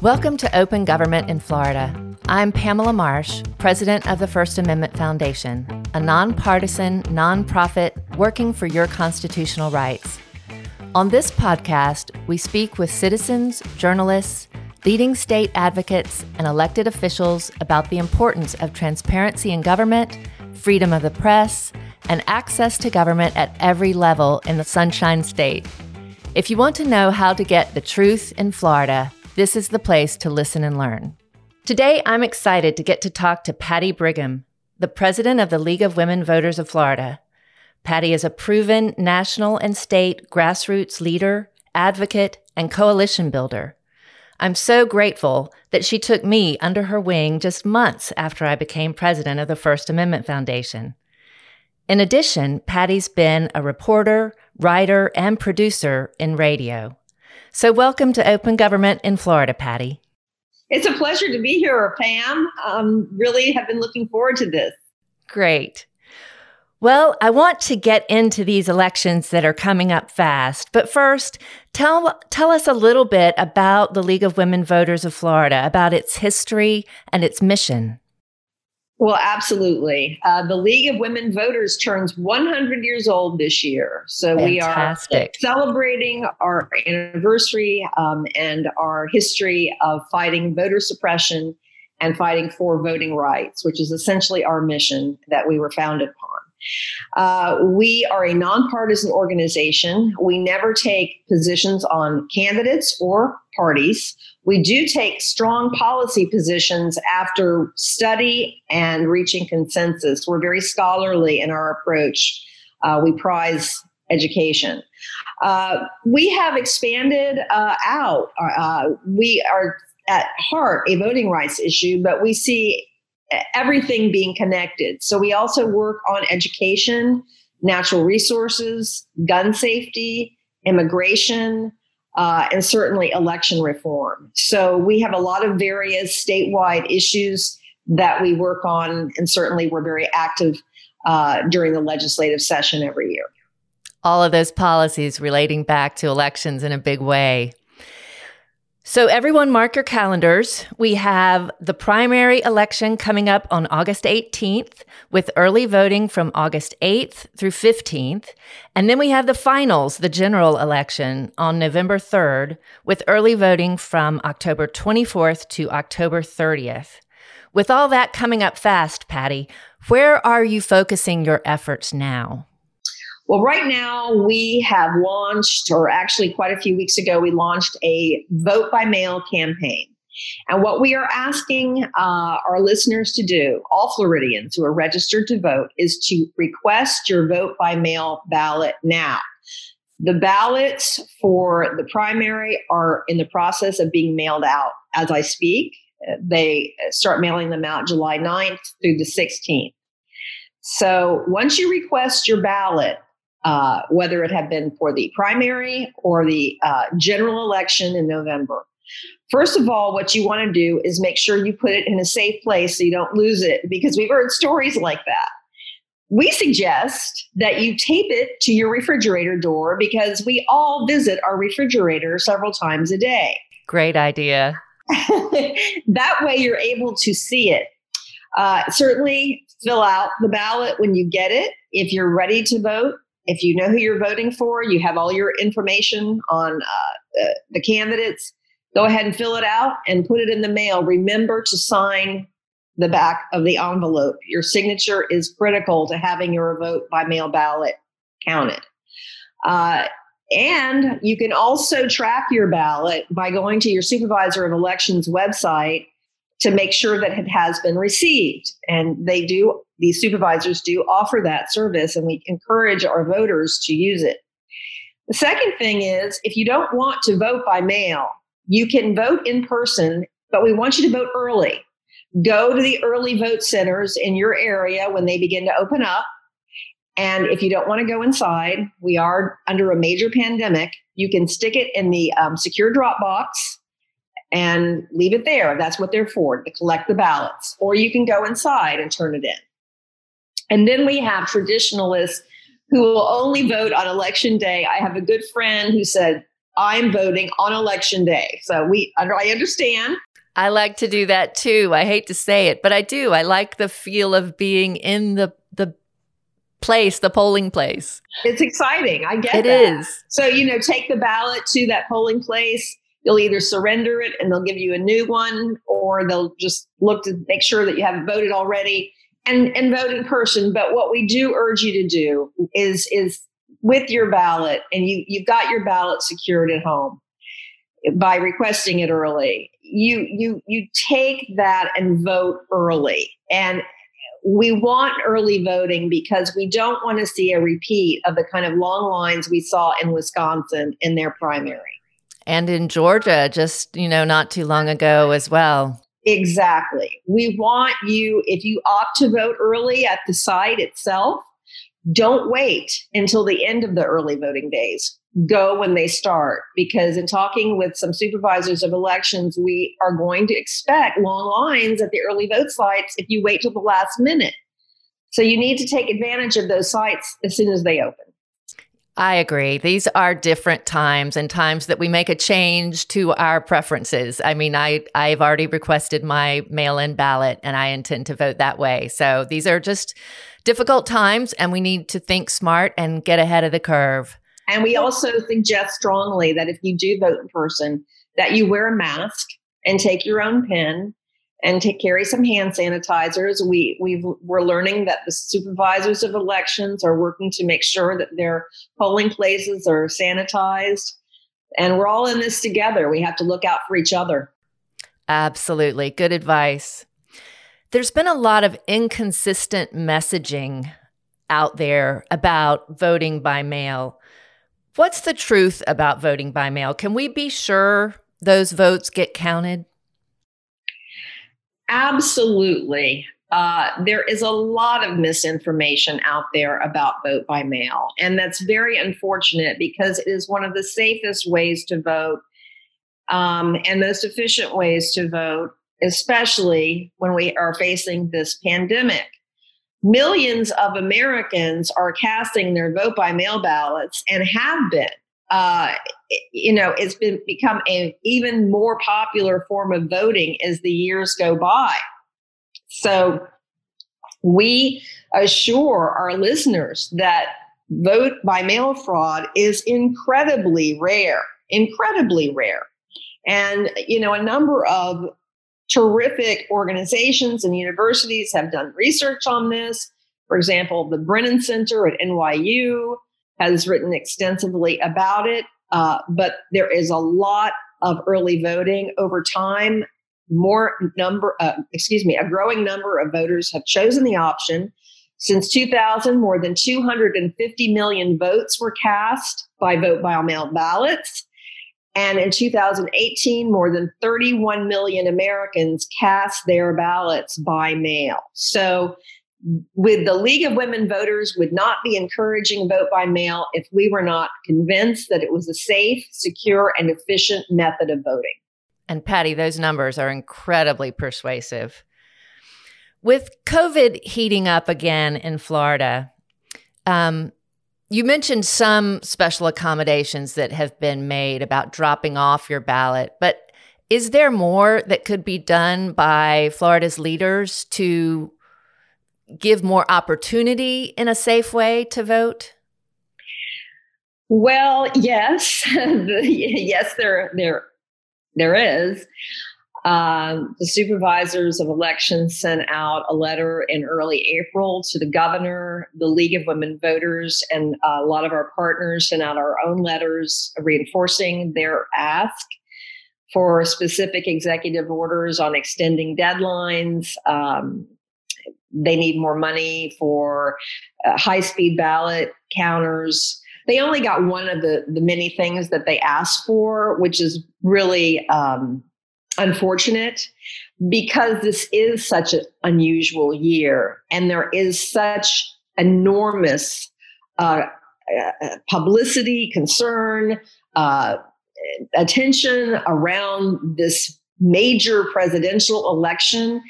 Welcome to Open Government in Florida. I'm Pamela Marsh, president of the First Amendment Foundation, a nonpartisan nonprofit working for your constitutional rights. On this podcast, we speak with citizens, journalists, leading state advocates, and elected officials about the importance of transparency in government, freedom of the press, and access to government at every level in the Sunshine State. If you want to know how to get the truth in Florida, this is the place to listen and learn. Today, I'm excited to get to talk to Patty Brigham, the president of the League of Women Voters of Florida. Patty is a proven national and state grassroots leader, advocate, and coalition builder. I'm so grateful that she took me under her wing just months after I became president of the First Amendment Foundation. In addition, Patty's been a reporter, writer, and producer in radio. So, welcome to Open Government in Florida, Patty. It's a pleasure to be here, Pam. Um, really have been looking forward to this. Great. Well, I want to get into these elections that are coming up fast. But first, tell, tell us a little bit about the League of Women Voters of Florida, about its history and its mission. Well, absolutely. Uh, the League of Women Voters turns 100 years old this year. So Fantastic. we are celebrating our anniversary um, and our history of fighting voter suppression and fighting for voting rights, which is essentially our mission that we were founded upon. Uh, we are a nonpartisan organization. We never take positions on candidates or parties. We do take strong policy positions after study and reaching consensus. We're very scholarly in our approach. Uh, we prize education. Uh, we have expanded uh, out. Uh, we are at heart a voting rights issue, but we see everything being connected. So we also work on education, natural resources, gun safety, immigration, uh, and certainly election reform. So we have a lot of various statewide issues that we work on, and certainly we're very active uh, during the legislative session every year. All of those policies relating back to elections in a big way. So, everyone, mark your calendars. We have the primary election coming up on August 18th, with early voting from August 8th through 15th. And then we have the finals, the general election, on November 3rd, with early voting from October 24th to October 30th. With all that coming up fast, Patty, where are you focusing your efforts now? Well, right now we have launched, or actually quite a few weeks ago, we launched a vote by mail campaign. And what we are asking uh, our listeners to do, all Floridians who are registered to vote, is to request your vote by mail ballot now. The ballots for the primary are in the process of being mailed out as I speak. They start mailing them out July 9th through the 16th. So once you request your ballot, uh, whether it had been for the primary or the uh, general election in November. First of all, what you want to do is make sure you put it in a safe place so you don't lose it because we've heard stories like that. We suggest that you tape it to your refrigerator door because we all visit our refrigerator several times a day. Great idea. that way you're able to see it. Uh, certainly fill out the ballot when you get it. If you're ready to vote, if you know who you're voting for, you have all your information on uh, the candidates, go ahead and fill it out and put it in the mail. Remember to sign the back of the envelope. Your signature is critical to having your vote by mail ballot counted. Uh, and you can also track your ballot by going to your supervisor of elections website to make sure that it has been received. And they do, these supervisors do offer that service, and we encourage our voters to use it. The second thing is if you don't want to vote by mail, you can vote in person, but we want you to vote early. Go to the early vote centers in your area when they begin to open up. And if you don't want to go inside, we are under a major pandemic, you can stick it in the um, secure drop box and leave it there. That's what they're for, to collect the ballots. Or you can go inside and turn it in. And then we have traditionalists who will only vote on election day. I have a good friend who said, I'm voting on election day. So we I understand. I like to do that too. I hate to say it, but I do. I like the feel of being in the the place, the polling place. It's exciting. I get it. It that. is. So, you know, take the ballot to that polling place. You'll either surrender it and they'll give you a new one, or they'll just look to make sure that you haven't voted already and, and vote in person. But what we do urge you to do is is with your ballot, and you you've got your ballot secured at home by requesting it early. You you you take that and vote early. And we want early voting because we don't want to see a repeat of the kind of long lines we saw in Wisconsin in their primary. And in Georgia, just, you know, not too long ago as well. Exactly. We want you, if you opt to vote early at the site itself, don't wait until the end of the early voting days. Go when they start. Because in talking with some supervisors of elections, we are going to expect long lines at the early vote sites if you wait till the last minute. So you need to take advantage of those sites as soon as they open. I agree. These are different times and times that we make a change to our preferences. I mean, I I've already requested my mail-in ballot and I intend to vote that way. So these are just difficult times and we need to think smart and get ahead of the curve. And we also suggest strongly that if you do vote in person, that you wear a mask and take your own pen and take carry some hand sanitizers. We we we're learning that the supervisors of elections are working to make sure that their polling places are sanitized. And we're all in this together. We have to look out for each other. Absolutely. Good advice. There's been a lot of inconsistent messaging out there about voting by mail. What's the truth about voting by mail? Can we be sure those votes get counted? Absolutely. Uh, there is a lot of misinformation out there about vote by mail. And that's very unfortunate because it is one of the safest ways to vote um, and most efficient ways to vote especially when we are facing this pandemic. Millions of Americans are casting their vote by mail ballots and have been. Uh, you know, it's been become an even more popular form of voting as the years go by. So we assure our listeners that vote by mail fraud is incredibly rare, incredibly rare. And, you know, a number of terrific organizations and universities have done research on this. For example, the Brennan Center at NYU has written extensively about it. Uh, but there is a lot of early voting over time. More number, uh, excuse me, a growing number of voters have chosen the option. Since 2000, more than 250 million votes were cast by vote by mail ballots. And in 2018, more than 31 million Americans cast their ballots by mail. So, with the League of Women Voters would not be encouraging vote by mail if we were not convinced that it was a safe, secure, and efficient method of voting. And Patty, those numbers are incredibly persuasive. With COVID heating up again in Florida, um, you mentioned some special accommodations that have been made about dropping off your ballot, but is there more that could be done by Florida's leaders to give more opportunity in a safe way to vote? Well, yes, yes, there, there, there is. Um, the supervisors of elections sent out a letter in early April to the governor, the League of Women Voters, and a lot of our partners sent out our own letters reinforcing their ask for specific executive orders on extending deadlines. Um, they need more money for uh, high speed ballot counters. They only got one of the, the many things that they asked for, which is really um, unfortunate because this is such an unusual year and there is such enormous uh, uh, publicity, concern, uh, attention around this major presidential election.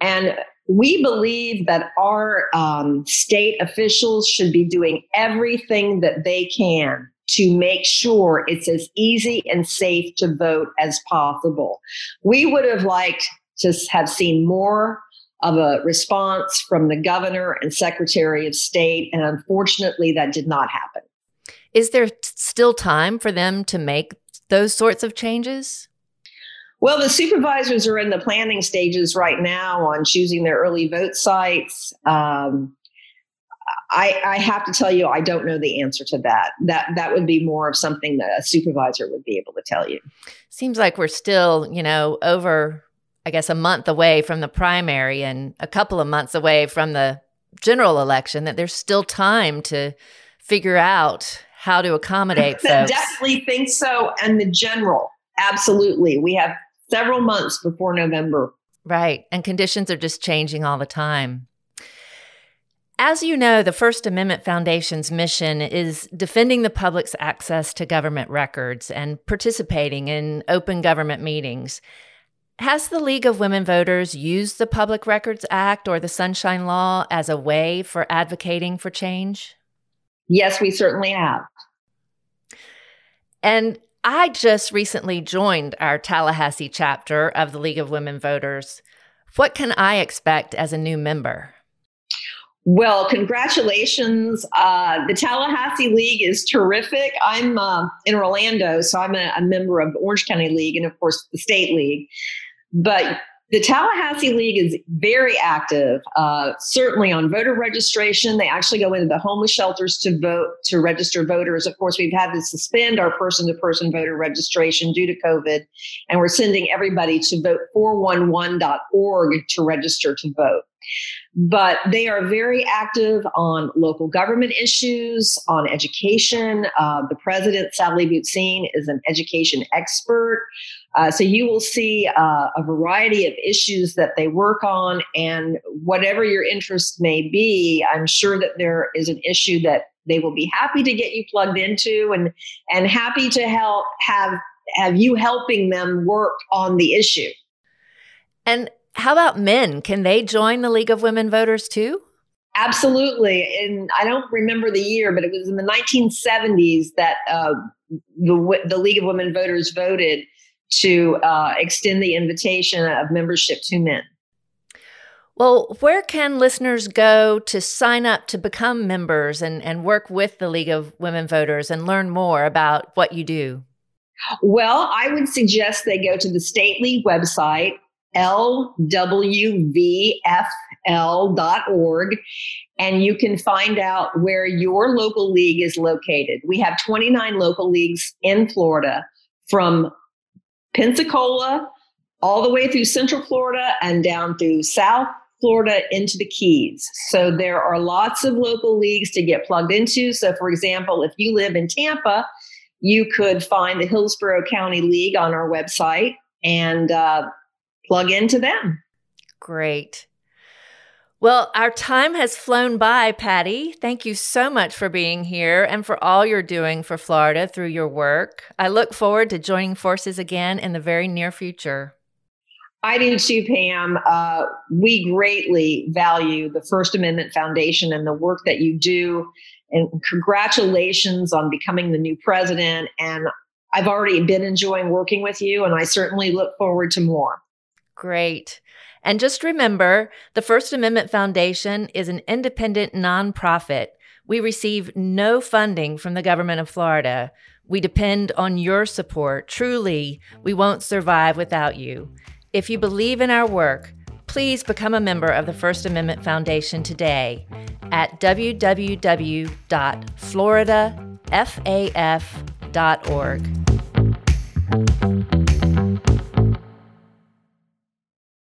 And we believe that our um, state officials should be doing everything that they can to make sure it's as easy and safe to vote as possible. We would have liked to have seen more of a response from the governor and secretary of state, and unfortunately, that did not happen. Is there still time for them to make those sorts of changes? Well, the supervisors are in the planning stages right now on choosing their early vote sites. Um, I, I, have to tell you, I don't know the answer to that. That that would be more of something that a supervisor would be able to tell you. Seems like we're still, you know, over, I guess, a month away from the primary and a couple of months away from the general election. That there's still time to figure out how to accommodate folks. Definitely think so. And the general, absolutely. We have several months before November. Right. And conditions are just changing all the time. As you know, the First Amendment Foundation's mission is defending the public's access to government records and participating in open government meetings. Has the League of Women Voters used the Public Records Act or the Sunshine Law as a way for advocating for change? Yes, we certainly have. And I just recently joined our Tallahassee chapter of the League of Women Voters. What can I expect as a new member? Well, congratulations. Uh, the Tallahassee League is terrific. I'm uh, in Orlando, so I'm a, a, member of the Orange County League and, of course, the State League. But the Tallahassee League is very active, uh, certainly on voter registration. They actually go into the homeless shelters to vote, to register voters. Of course, we've had to suspend our person to person voter registration due to COVID, and we're sending everybody to vote411.org to register to vote. But they are very active on local government issues, on education. Uh, the president, Sally Butzin, is an education expert. Uh, so you will see uh, a variety of issues that they work on, and whatever your interest may be, I'm sure that there is an issue that they will be happy to get you plugged into, and and happy to help have have you helping them work on the issue. And how about men? Can they join the League of Women Voters too? Absolutely. And I don't remember the year, but it was in the 1970s that uh, the, the League of Women Voters voted to uh, extend the invitation of membership to men. Well, where can listeners go to sign up to become members and, and work with the League of Women Voters and learn more about what you do? Well, I would suggest they go to the State League website, lwvfl.org, and you can find out where your local league is located. We have 29 local leagues in Florida from Pensacola, all the way through Central Florida and down through South Florida into the Keys. So there are lots of local leagues to get plugged into. So, for example, if you live in Tampa, you could find the Hillsborough County League on our website and uh, plug into them. Great. Well, our time has flown by, Patty. Thank you so much for being here and for all you're doing for Florida through your work. I look forward to joining forces again in the very near future. I do too, Pam. Uh, we greatly value the First Amendment Foundation and the work that you do. And congratulations on becoming the new president. And I've already been enjoying working with you, and I certainly look forward to more. Great. And just remember the First Amendment Foundation is an independent nonprofit. We receive no funding from the government of Florida. We depend on your support. Truly, we won't survive without you. If you believe in our work, please become a member of the First Amendment Foundation today at www.floridafaf.org.